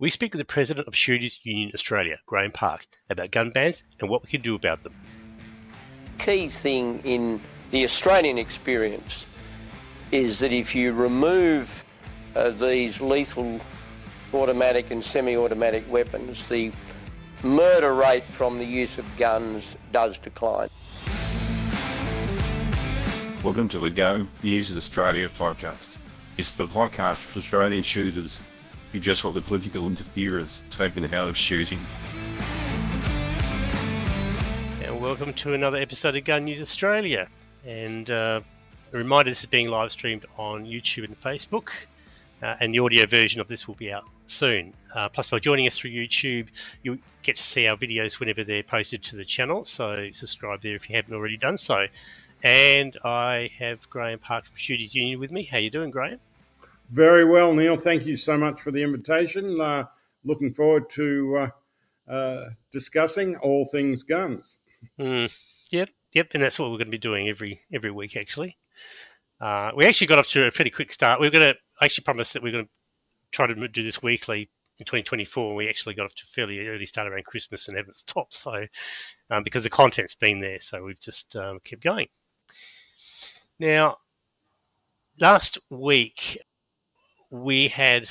we speak with the president of Shooters Union Australia, Graham Park, about gun bans and what we can do about them. Key thing in the Australian experience is that if you remove uh, these lethal automatic and semi automatic weapons, the murder rate from the use of guns does decline. Welcome to the Gun News Australia podcast. It's the podcast for Australian shooters just want the political interference taken out of shooting. And welcome to another episode of Gun News Australia. And uh, a reminder this is being live streamed on YouTube and Facebook. Uh, and the audio version of this will be out soon. Uh, plus, by joining us through YouTube, you get to see our videos whenever they're posted to the channel. So, subscribe there if you haven't already done so. And I have Graham Park from Shooters Union with me. How you doing, Graham? Very well, Neil. Thank you so much for the invitation. Uh, looking forward to uh, uh, discussing all things guns. Mm, yep, yep, and that's what we're going to be doing every every week. Actually, uh, we actually got off to a pretty quick start. We are going to actually promise that we're going to try to do this weekly in 2024. We actually got off to a fairly early start around Christmas and haven't stopped. So, um, because the content's been there, so we've just um, kept going. Now, last week we had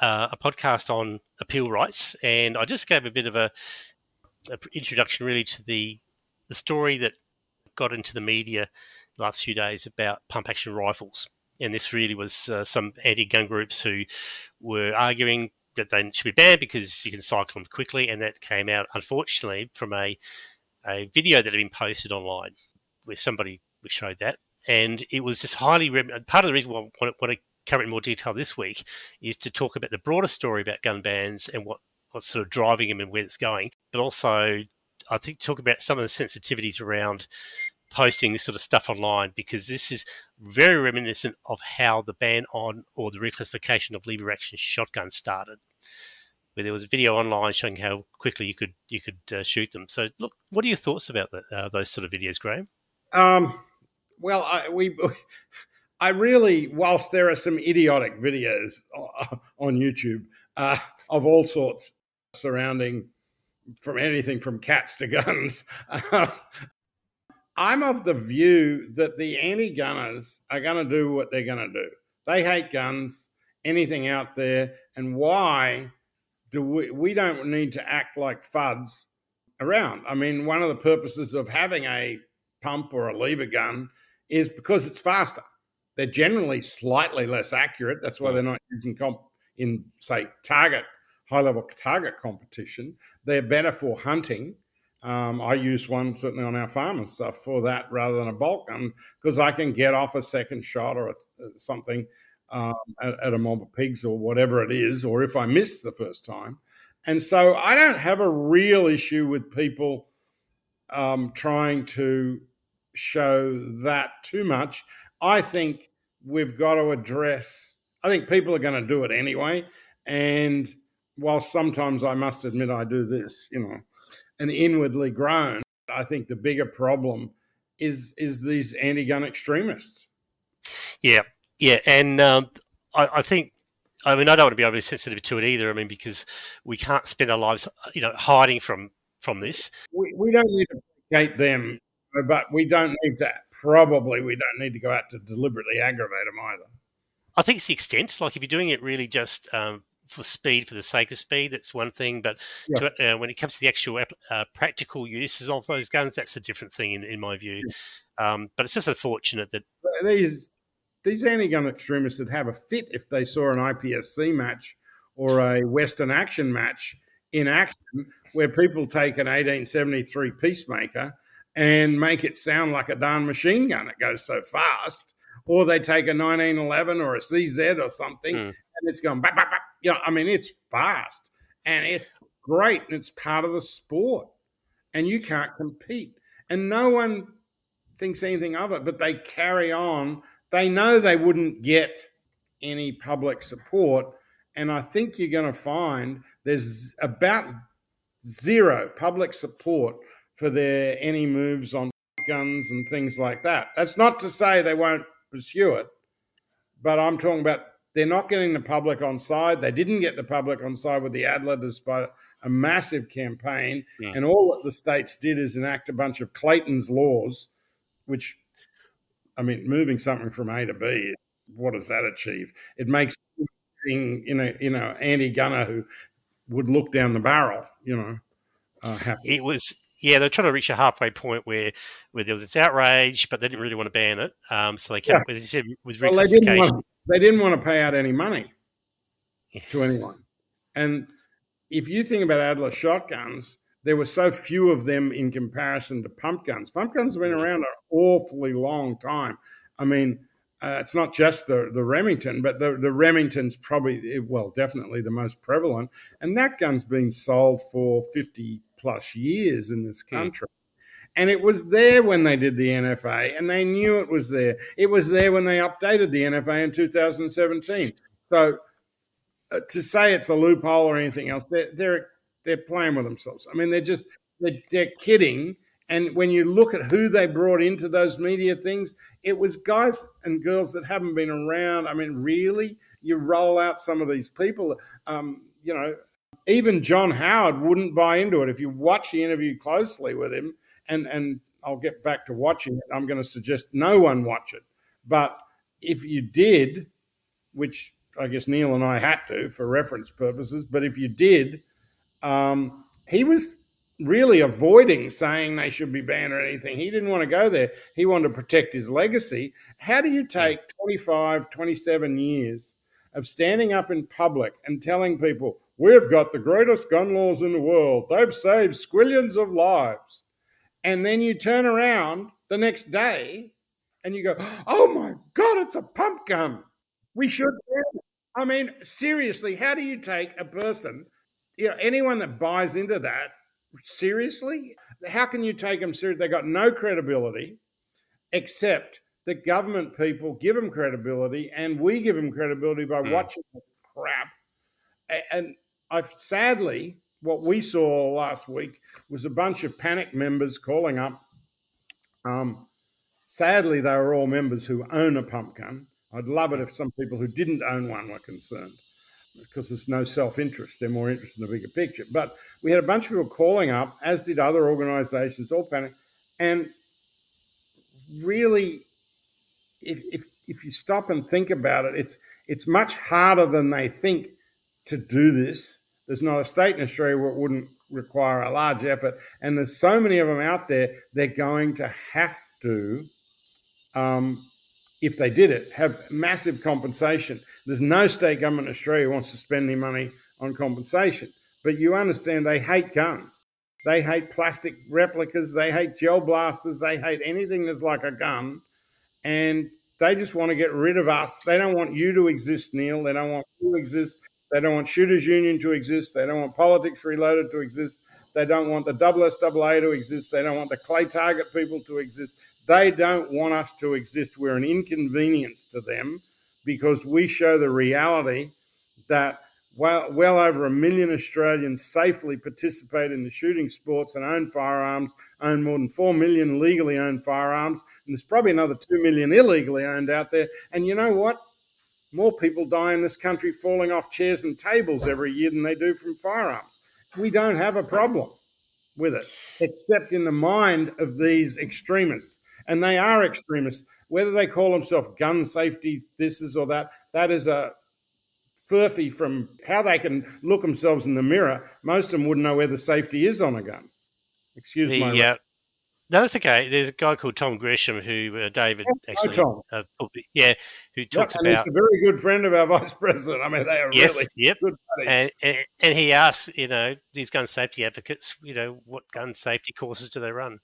uh, a podcast on appeal rights, and I just gave a bit of a, a, introduction, really, to the the story that got into the media the last few days about pump action rifles. And this really was uh, some anti-gun groups who were arguing that they should be banned because you can cycle them quickly, and that came out, unfortunately, from a a video that had been posted online where somebody showed that, and it was just highly rem- part of the reason why I want, to cover in more detail this week is to talk about the broader story about gun bans and what what's sort of driving them and where it's going, but also I think talk about some of the sensitivities around posting this sort of stuff online because this is very reminiscent of how the ban on or the reclassification of lever action shotguns started where there was a video online showing how quickly you could you could uh, shoot them. So, look, what are your thoughts about that, uh, those sort of videos, Graham? Um, well, I, we, I really, whilst there are some idiotic videos on YouTube uh, of all sorts surrounding from anything from cats to guns, I'm of the view that the anti-gunners are going to do what they're going to do. They hate guns, anything out there, and why do we? We don't need to act like fuds around. I mean, one of the purposes of having a pump or a lever gun is because it's faster. They're generally slightly less accurate. That's why they're not using comp in say target high level target competition. They're better for hunting. Um, I use one certainly on our farm and stuff for that rather than a bolt gun because I can get off a second shot or a, something um, at, at, a mob of pigs or whatever it is, or if I miss the first time. And so I don't have a real issue with people um, trying to show that too much. I think we've got to address, I think people are going to do it anyway. And while sometimes I must admit I do this, you know, and inwardly groan, I think the bigger problem is is these anti-gun extremists. Yeah, yeah, and um, I, I, think. I mean, I don't want to be overly sensitive to it either. I mean, because we can't spend our lives, you know, hiding from from this. We, we don't need to hate them but we don't need to probably we don't need to go out to deliberately aggravate them either. I think it's the extent. Like if you're doing it really just um, for speed, for the sake of speed, that's one thing. But yeah. to, uh, when it comes to the actual uh, practical uses of those guns, that's a different thing in, in my view. Yeah. Um, but it's just unfortunate that these these anti-gun extremists that have a fit if they saw an IPSC match or a Western Action match in action where people take an 1873 Peacemaker and make it sound like a darn machine gun. It goes so fast. Or they take a 1911 or a CZ or something, mm. and it's going bap, bap, bap. You know, I mean, it's fast and it's great, and it's part of the sport, and you can't compete. And no one thinks anything of it, but they carry on. They know they wouldn't get any public support, and I think you're going to find there's about zero public support for their any moves on guns and things like that. That's not to say they won't pursue it, but I'm talking about they're not getting the public on side. They didn't get the public on side with the Adler despite a massive campaign. Yeah. And all that the states did is enact a bunch of Clayton's laws, which, I mean, moving something from A to B, what does that achieve? It makes you know, you know, anti-gunner who would look down the barrel, you know, uh, happy. It was yeah, they're trying to reach a halfway point where where there was this outrage, but they didn't really want to ban it. Um, so they came Yeah. up with, as said, with Well, they didn't, want, they didn't want to pay out any money Yeah. to anyone. And if you think about Adler shotguns, there were so few of them in comparison to pump guns. Pump guns have been around an awfully long time. I mean, uh, it's not just the, the Remington, but the, the Remington's probably, well, definitely the most prevalent. And that gun's been sold for 50 plus years in this country. And it was there when they did the NFA, and they knew it was there. It was there when they updated the NFA in 2017. So uh, to say it's a loophole or anything else, they're they're they're playing with themselves. I mean, they're just they're, they're kidding. And when you look at who they brought into those media things, it was guys and girls that haven't been around. I mean, really, you roll out some of these people. Um, you know, even John Howard wouldn't buy into it. If you watch the interview closely with him, and and I'll get back to watching it. I'm going to suggest no one watch it, but if you did, which I guess Neil and I had to for reference purposes, but if you did, um, he was really avoiding saying they should be banned or anything. He didn't want to go there. He wanted to protect his legacy. How do you take 25, 27 years of standing up in public and telling people, we've got the greatest gun laws in the world, they've saved squillions of lives, and then you turn around the next day and you go, oh my God, it's a pump gun. We should. I mean, seriously, how do you take a person, you know, anyone that buys into that seriously? How can you take them seriously? They've got no credibility, except the government people give them credibility, and we give them credibility by Mm. watching the crap. And I've sadly, what we saw last week was a bunch of panic members calling up. Um, sadly, they were all members who own a pump gun. I'd love it if some people who didn't own one were concerned because there's no self interest. They're more interested in the bigger picture. But we had a bunch of people calling up, as did other organizations, all panic. And really, if, if, if you stop and think about it, it's, it's much harder than they think to do this. There's not a state in Australia where it wouldn't require a large effort. And there's so many of them out there, they're going to have to, um, if they did it, have massive compensation. There's no state government in Australia who wants to spend any money on compensation. But you understand they hate guns. They hate plastic replicas. They hate gel blasters. They hate anything that's like a gun. And they just want to get rid of us. They don't want you to exist, Neil. They don't want you to exist. They don't want Shooters Union to exist. They don't want Politics Reloaded to exist. They don't want the SSAA to exist. They don't want the Clay Target people to exist. They don't want us to exist. We're an inconvenience to them because we show the reality that well, well over a million Australians safely participate in the shooting sports and own firearms, own more than 4 million legally owned firearms, and there's probably another 2 million illegally owned out there. And you know what? More people die in this country falling off chairs and tables every year than they do from firearms. We don't have a problem with it, except in the mind of these extremists. And they are extremists. Whether they call themselves gun safety, this is or that, that is a furphy from how they can look themselves in the mirror. Most of them wouldn't know where the safety is on a gun. Excuse me. uh, no, that's okay. There's a guy called Tom Gresham who uh, David actually, Tom. uh, yeah, who Yep, talks and he's about a very good friend of our vice president. I mean, they are yes, really yep, good buddies. and, and and he asks, you know, these gun safety advocates, you know, what gun safety courses do they run?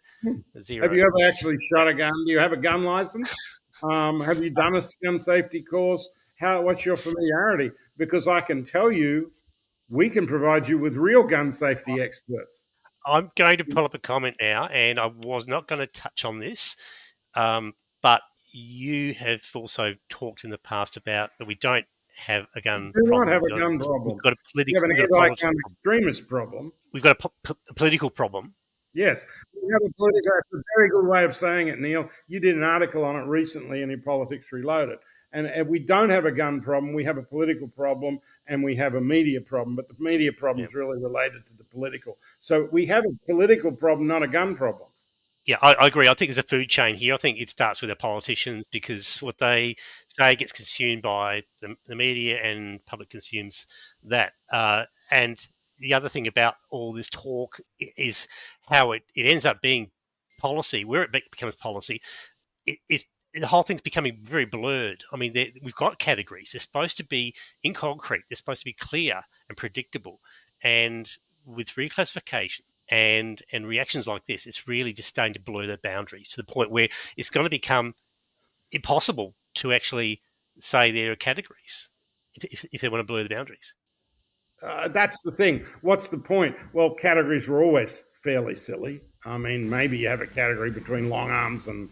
Zero. Hmm. Have you ever actually shot a gun? Do you have a gun license? Um, have you done a gun safety course? How? What's your familiarity? Because I can tell you, we can provide you with real gun safety experts. I'm going to pull up a comment now, and I was not going to touch on this, um, but you have also talked in the past about that we don't have a gun. We do not problem. have a gun problem. We've got a political. We've got a anti-gun extremist problem. we've got a, po- a political problem. Yes, we have a political. It's a very good way of saying it, Neil. You did an article on it recently in your Politics Reloaded, And, and, we don't have a gun problem. We have a political problem and we have a media problem. But the media problem is really related to the political. So we have a political problem, not a gun problem. Yeah, I, I, agree. I think there's a food chain here. I think it starts with the politicians because what they say gets consumed by the, the media and public consumes that. Uh, and the other thing about all this talk is how it, it ends up being policy, where it becomes policy. It, it's the whole thing's becoming very blurred. I mean, we've got categories. They're supposed to be in concrete. They're supposed to be clear and predictable. And with reclassification and and reactions like this, it's really just starting to blur the boundaries to the point where it's going to become impossible to actually say there are categories if, if they want to blur the boundaries. Uh, that's the thing. What's the point? Well, categories were always fairly silly. I mean, maybe you have a category between long arms and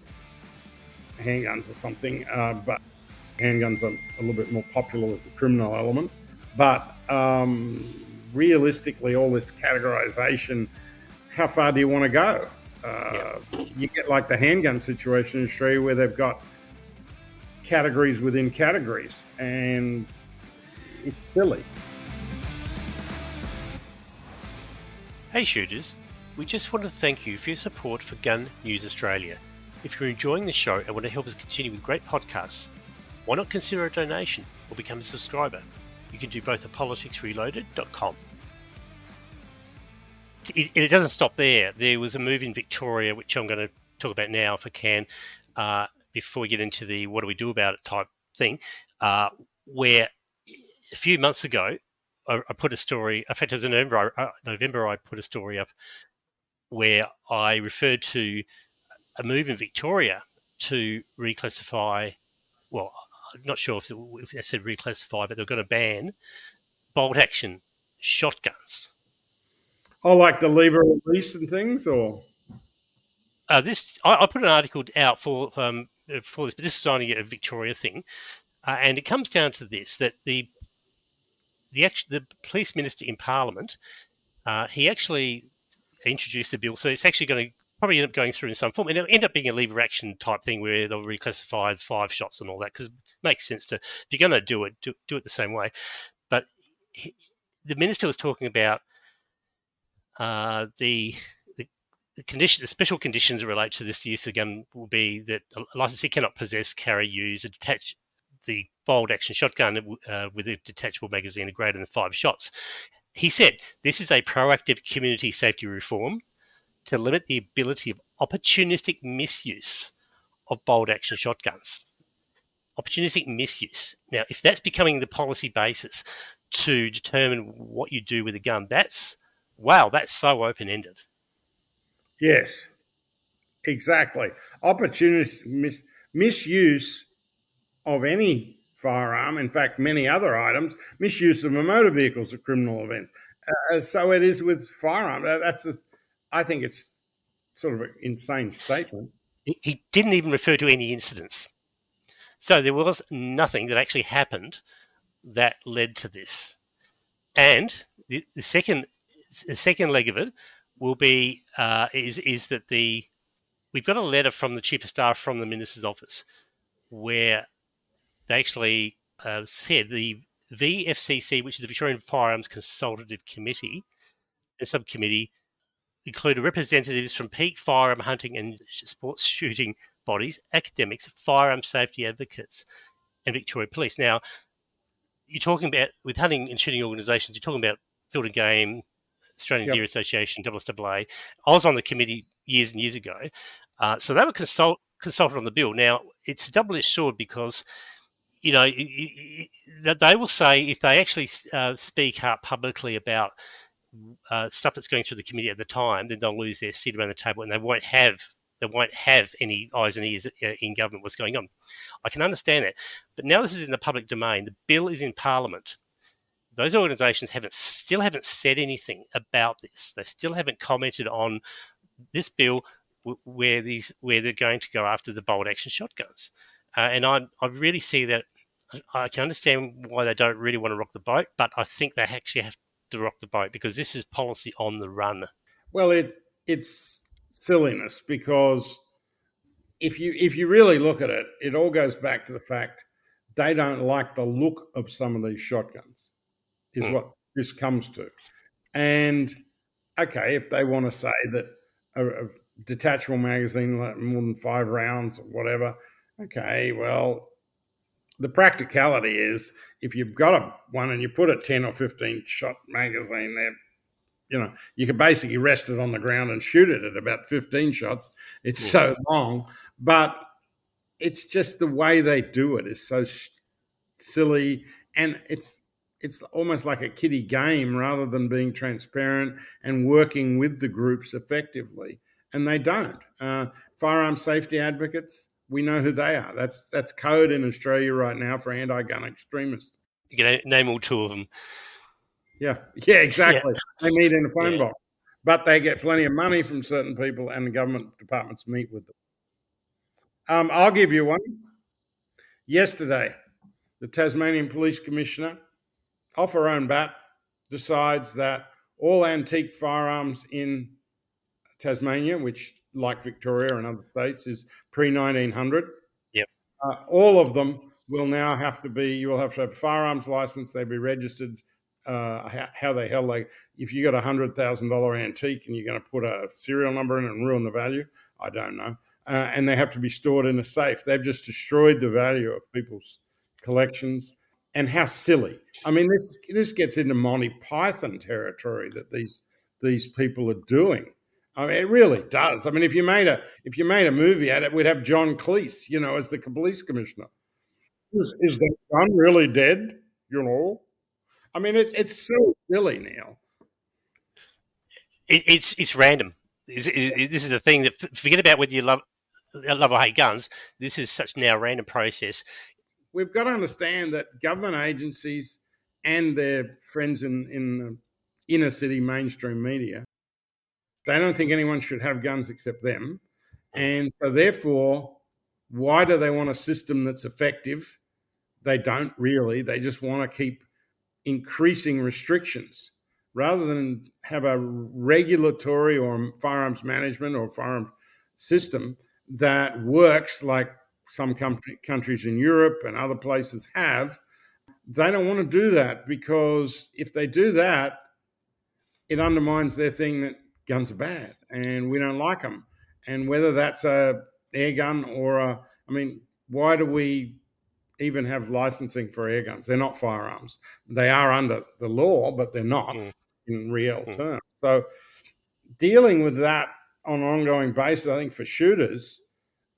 handguns or something, uh, but handguns are a little bit more popular with the criminal element. But um, realistically, all this categorization, how far do you want to go? Uh, yeah. You get like the handgun situation in Australia where they've got categories within categories, and it's silly. Hey shooters, we just want to thank you for your support for Gun News Australia. If you're enjoying the show and want to help us continue with great podcasts, why not consider a donation or become a subscriber? You can do both at politicsreloaded.com. It, it doesn't stop there. There was a move in Victoria, which I'm going to talk about now if I can, uh, before we get into the what do we do about it type thing, uh, where a few months ago, I, put a story, in fact, it was in November, uh, November, I put a story up where I referred to a move in Victoria to reclassify. Well, I'm not sure if, if they said reclassify, but they're going to ban bolt action shotguns. Oh, like the lever release and things, or uh, this? I, I, put an article out for um, for this, but this is only a Victoria thing, uh, and it comes down to this: that the the the police minister in Parliament, uh, he actually introduced a bill, so it's actually going to probably end up going through in some form, and it'll end up being a lever action type thing where they'll reclassify five shots and all that because it makes sense to if you're going to do it, do, do it the same way. But he, the minister was talking about uh, the, the condition, the special conditions that relate to this use again will be that a licensee cannot possess, carry, use, a detach the bolt action shotgun uh, with a detachable magazine of greater than five shots. He said this is a proactive community safety reform to limit the ability of opportunistic misuse of bolt action shotguns. Opportunistic misuse. Now, if that's becoming the policy basis to determine what you do with a gun, that's wow, that's so open ended. Yes, exactly. Opportunistic mis- misuse of any firearm, in fact, many other items, misuse of a motor vehicle is a criminal event. Uh, so it is with firearm. That's a, I think it's sort of an insane statement. He didn't even refer to any incidents. So there was nothing that actually happened that led to this. And the, the second the second leg of it will be uh, is is that the we've got a letter from the chief of staff from the minister's office where they actually uh, said the VFCC, which is the Victorian Firearms Consultative Committee, a subcommittee included representatives from peak firearm hunting and sports shooting bodies, academics, firearm safety advocates, and Victoria Police. Now, you're talking about with hunting and shooting organisations. You're talking about Field and Game, Australian yep. Deer Association, AAA. I was on the committee years and years ago, uh, so they were consult, consulted on the bill. Now, it's a double-edged sword because you know that they will say if they actually uh, speak up publicly about uh, stuff that's going through the committee at the time, then they'll lose their seat around the table and they won't have they won't have any eyes and ears uh, in government what's going on. I can understand that, but now this is in the public domain. The bill is in Parliament. Those organisations haven't still haven't said anything about this. They still haven't commented on this bill where these where they're going to go after the bolt action shotguns. Uh, and I I really see that. I can understand why they don't really want to rock the boat, but I think they actually have to rock the boat because this is policy on the run. Well, it it's silliness because if you if you really look at it, it all goes back to the fact they don't like the look of some of these shotguns, is Hmm. what this comes to. And okay, if they want to say that a, a detachable magazine, like more than five rounds or whatever, okay, well, the practicality is if you've got a one and you put a 10 or 15 shot magazine there, you know, you can basically rest it on the ground and shoot it at about 15 shots. It's Yeah. so long, but it's just the way they do it is so sh- silly and it's it's almost like a kiddie game rather than being transparent and working with the groups effectively and they don't uh, firearm safety advocates we know who they are. That's that's code in australia right now for anti-gun extremists. You can name all two of them. yeah yeah. exactly. They meet in a phone Yeah. box but they get plenty of money from certain people and the government departments meet with them. Um, i'll give you one. Yesterday the tasmanian police commissioner off her own bat decides that all antique firearms in tasmania which like victoria and other states is pre-1900 Yep. uh, all of them will now have to be you will have to have firearms license they'll be registered uh, how, how the hell they if you got a hundred thousand dollar antique and you're going to put a serial number in it and ruin the value i don't know. Uh, and they have to be stored in a safe. They've just destroyed the value of people's collections. And how silly. I mean this this gets into monty python territory that these these people are doing I mean, it really does. I mean, if you made a if you made a movie at it, we'd have John Cleese, you know, as the police commissioner. Is, is the gun really dead? You know, I mean, it's it's so silly, now. It, it's it's random. It's, it, it- this is the thing that forget about whether you love love or hate guns. This is such now random process. We've got to understand that government agencies and their friends in in the inner city mainstream media, they don't think anyone should have guns except them, and so therefore, why do they want a system that's effective? They don't really. They just want to keep increasing restrictions rather than have a regulatory or firearms management or firearm system that works like some com- countries in Europe and other places have. They don't want to do that because if they do that, it undermines their thing that guns are bad and we don't like them. And whether that's a air gun or a, I mean, why do we even have licensing for air guns? They're not firearms. They are under the law, but they're not Mm. in real Mm. terms. So dealing with that on an ongoing basis, I think for shooters,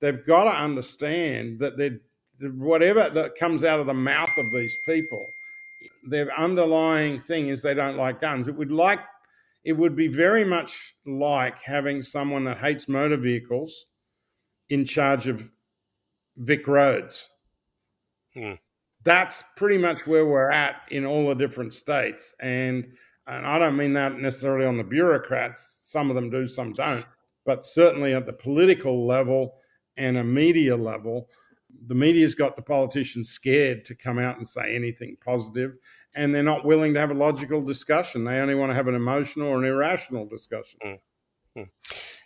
they've got to understand that they whatever that comes out of the mouth of these people, their underlying thing is they don't like guns. It would like it would be very much like having someone that hates motor vehicles in charge of Vic roads. Hmm. That's pretty much where we're at in all the different states. And and I don't mean that necessarily on the bureaucrats. Some of them do, some don't. But certainly at the political level and a media level, the media's got the politicians scared to come out and say anything positive, and they're not willing to have a logical discussion. They only want to have an emotional or an irrational discussion.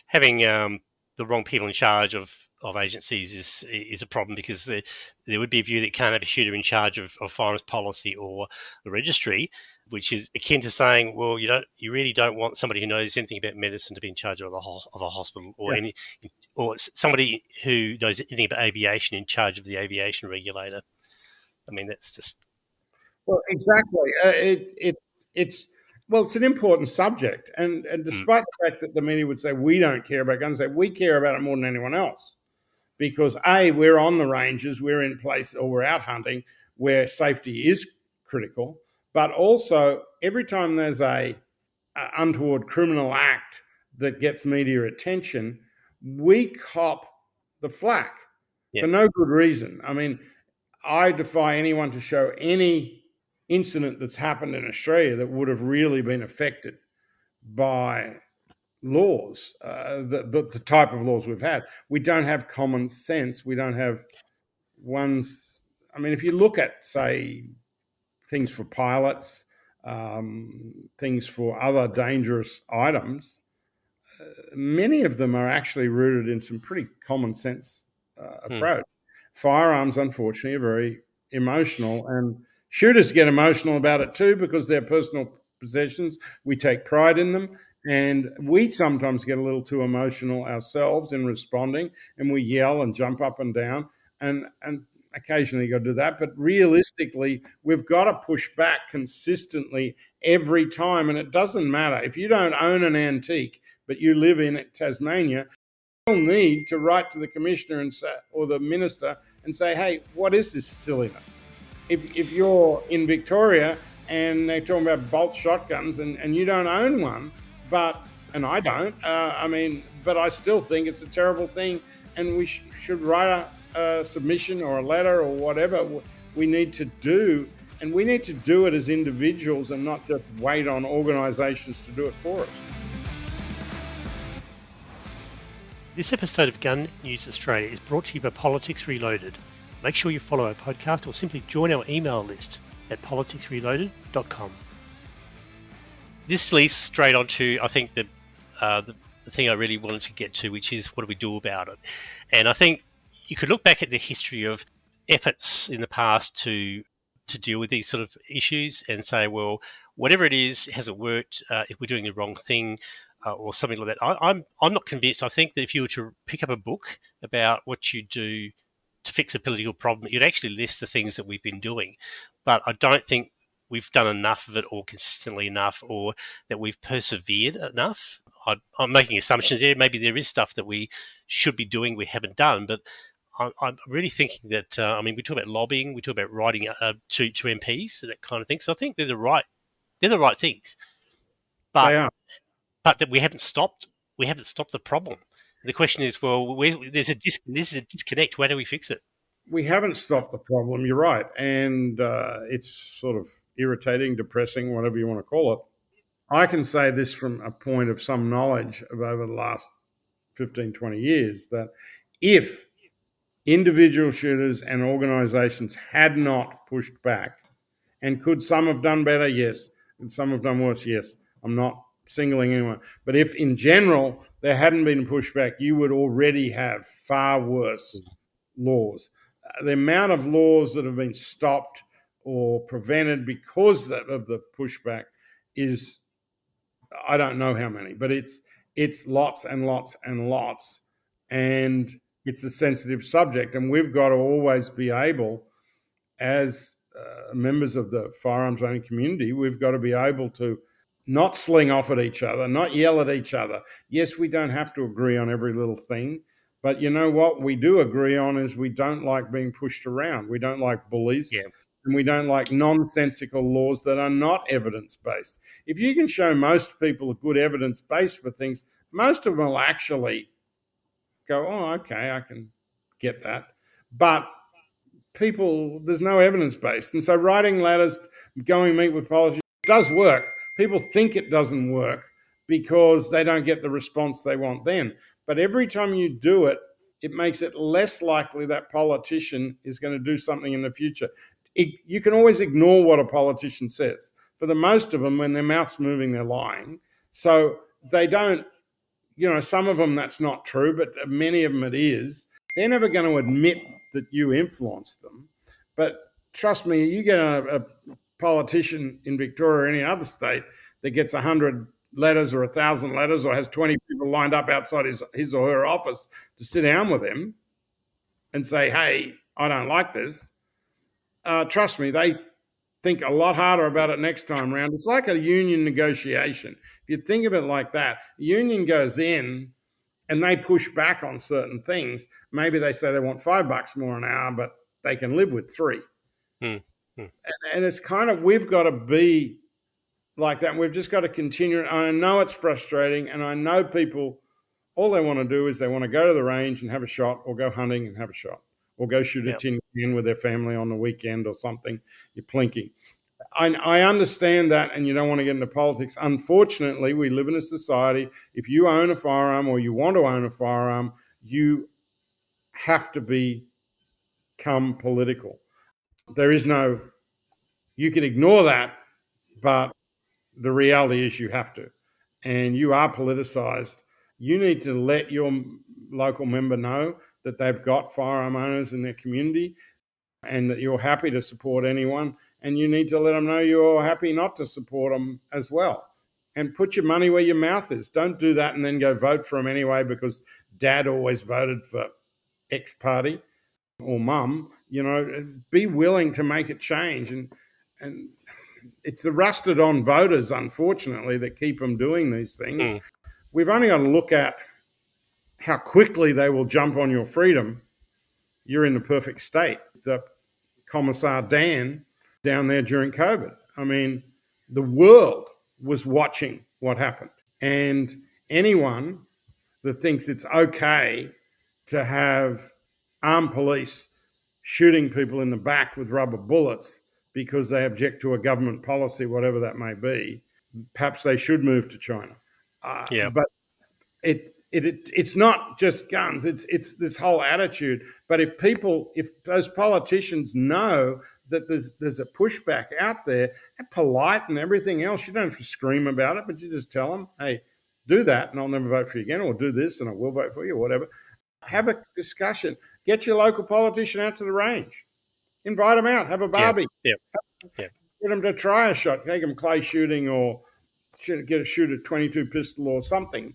Having um, the wrong people in charge of, of agencies is is a problem because there there would be a view that you can't have a shooter in charge of, of firearms policy or the registry, which is akin to saying, well, you don't you really don't want somebody who knows anything about medicine to be in charge of a of a hospital or Yeah. any or somebody who knows anything about aviation in charge of the aviation regulator. I mean, that's just Well, exactly. Uh, it, it's it's well, it's an important subject, and and despite the fact that the media would say we don't care about guns, we care about it more than anyone else, because a we're on the ranges, we're in place, or we're out hunting where safety is critical, but also every time there's a, a untoward criminal act that gets media attention, we cop the flack Yeah. for no good reason. I mean, I defy anyone to show any incident that's happened in Australia that would have really been affected by laws, uh, the, the, the type of laws we've had. We don't have common sense. We don't have ones. I mean, if you look at, say, things for pilots, um, things for other dangerous items, uh, many of them are actually rooted in some pretty common sense uh, Hmm. approach. Firearms, unfortunately, are very emotional, and shooters get emotional about it too because they're personal possessions. We take pride in them, and we sometimes get a little too emotional ourselves in responding, and we yell and jump up and down, and and occasionally you got to do that. But realistically, we've got to push back consistently every time, and it doesn't matter if you don't own an antique, but you live in Tasmania. You'll need to write to the commissioner and say, or the minister and say, "Hey, what is this silliness?" If if you're in Victoria and they're talking about bolt shotguns and, and you don't own one, but and I don't. Uh, I mean, but I still think it's a terrible thing, and we sh- should write a, a, submission or a letter or whatever we need to do, and we need to do it as individuals and not just wait on organisations to do it for us. This episode of Gun News Australia is brought to you by Politics Reloaded. Make sure you follow our podcast or simply join our email list at politicsreloaded.com this leads straight on to I think the, uh, the, the thing I really wanted to get to, which is what do we do about it? And I think you could look back at the history of efforts in the past to to deal with these sort of issues and say, well, whatever it is, has it worked? Uh, if we're doing the wrong thing, uh, or something like that. I, I'm I'm not convinced. I think that if you were to pick up a book about what you do to fix a political problem, you'd actually list the things that we've been doing. But I don't think we've done enough of it or consistently enough or that we've persevered enough. I, am making assumptions here. Maybe there is stuff that we should be doing we haven't done, but I, I'm really thinking that. Uh, I mean, we talk about lobbying, we talk about writing uh, to to MPs, that kind of thing. So I think they're the right they're the right things, but but that we haven't stopped we haven't stopped the problem. The question is, well, there's a dis- there's a disconnect. Where do we fix it? We haven't stopped the problem. You're right, and uh, it's sort of irritating, depressing, whatever you want to call it. I can say this from a point of some knowledge of over the last 15, 20 years that if individual shooters and organizations had not pushed back, and could some have done better? Yes. And some have done worse? Yes. I'm not singling anyone. But if in general there hadn't been pushback, you would already have far worse laws. The amount of laws that have been stopped or prevented because of the pushback is I don't know how many, but it's it's lots and lots and lots, and it's a sensitive subject, and we've got to always be able, as uh, members of the firearms owning community, we've got to be able to not sling off at each other, not yell at each other. Yes, we don't have to agree on every little thing, but you know what we do agree on is we don't like being pushed around. We don't like bullies. Yeah and we don't like nonsensical laws that are not evidence based. If you can show most people a good evidence base for things, most of them will actually go, oh, okay, I can get that. But people, there's no evidence based. And so writing letters, going meet with politicians does work. People think it doesn't work because they don't get the response they want then. But every time you do it, it makes it less likely that politician is going to do something in the future you can always ignore what a politician says. For the most of them, when their mouth's moving, they're lying. So they don't, you know, some of them that's not true, but many of them it is. They're never going to admit that you influenced them. But trust me, you get a, a politician in Victoria or any other state that gets 100 letters or a 1,000 letters or has 20 people lined up outside his, his or her office to sit down with him and say, hey, I don't like this uh, trust me, they think a lot harder about it next time around. It's like a union negotiation. If you think of it like that, union goes in and they push back on certain things. Maybe they say they want five bucks more an hour, but they can live with three. Hmm. Hmm. And, and it's kind of, we've got to be like that. We've just got to continue. I know it's frustrating, and I know people, all they want to do is they want to go to the range and have a shot or go hunting and have a shot or go shoot a tin can with their family on the weekend or something. You're plinking. I, I, understand that, and you don't want to get into politics. Unfortunately, we live in a society. If you own a firearm or you want to own a firearm, you have to become political. There is no, you can ignore that, but the reality is you have to. And you are politicized. You need to let your local member know that they've got firearm owners in their community. and that you're happy to support anyone. And you need to let them know you're happy not to support them as well. And put your money where your mouth is. Don't do that and then go vote for them anyway because dad always voted for X party or mum. You know, be willing to make a change. And, and it's the rusted on voters, unfortunately, that keep them doing these things. Mm. We've only got to look at how quickly they will jump on your freedom. You're in the perfect state. The Commissar Dan down there during COVID. I mean, the world was watching what happened. And anyone that thinks it's okay to have armed police shooting people in the back with rubber bullets because they object to a government policy, whatever that may be, perhaps they should move to China. Uh, yeah. But it, it, it, it's not just guns. It's it's this whole attitude. But if people, if those politicians know that there's there's a pushback out there, they're polite and everything else. You don't have to scream about it, but you just tell them, hey, do that, and I'll never vote for you again, or do this, and I will vote for you, or whatever. Have a discussion. Get your local politician out to the range invite them out, have a barbie. Yeah. yeah. Get them to try a shot, take them clay shooting or get a shoot a 22 pistol or something.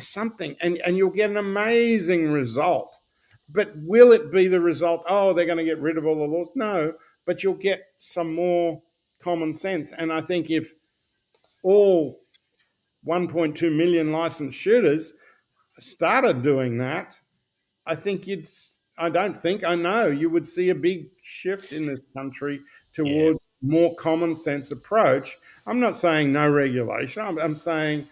Something, and, and you'll get an amazing result. But will it be the result? Oh, they're going to get rid of all the laws? No, but you'll get some more common sense. And I think if all 1.2 million licensed shooters started doing that, I think you'd I don't think I know you would see a big shift in this country towards yeah. more common sense approach. I'm not saying no regulation. I'm, I'm saying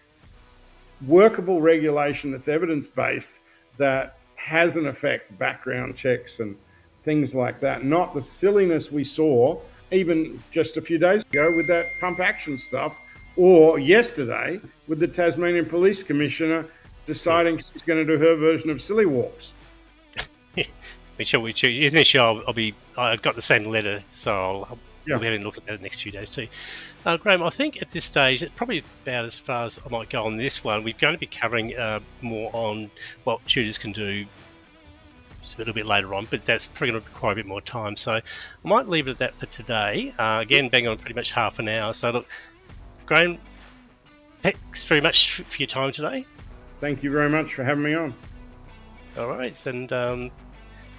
workable regulation that's evidence based that has an effect, background checks and things like that. Not the silliness we saw even just a few days ago with that pump action stuff, or yesterday with the Tasmanian Police Commissioner deciding she's going to do her version of silly walks which, which initially I'll, I'll, be I got the same letter, so I'll, I'll yeah. be having a look at that in the next few days too. Uh, Graham, I think at this stage it's probably about as far as I might go on this one. We're going to be covering uh, more on what tutors can do a little bit later on, but that's probably going to require a bit more time. So I might leave it at that for today. Uh, again, bang on pretty much half an hour. So look, Graham, thanks very much for your time today. Thank you very much for having me on. All right, and um,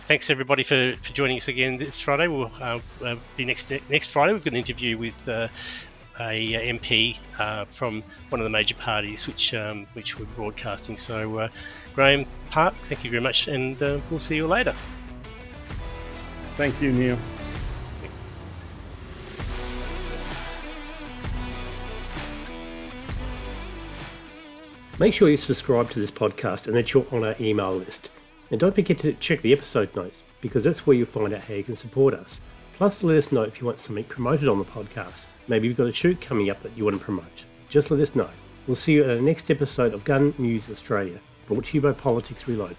thanks everybody for, for joining us again this Friday. We'll uh, uh, be next next Friday. We've got an interview with uh, a MP uh, from one of the major parties, which um, which we're broadcasting. So, uh, Graham Park, thank you very much, and uh, we'll see you later. Thank you, Neil. Make sure you subscribe to this podcast and that you're on our email list. And don't forget to check the episode notes because that's where you'll find out how you can support us. Plus, let us know if you want something promoted on the podcast. Maybe you've got a shoot coming up that you want to promote. Just let us know. We'll see you at the next episode of Gun News Australia, brought to you by Politics Reload.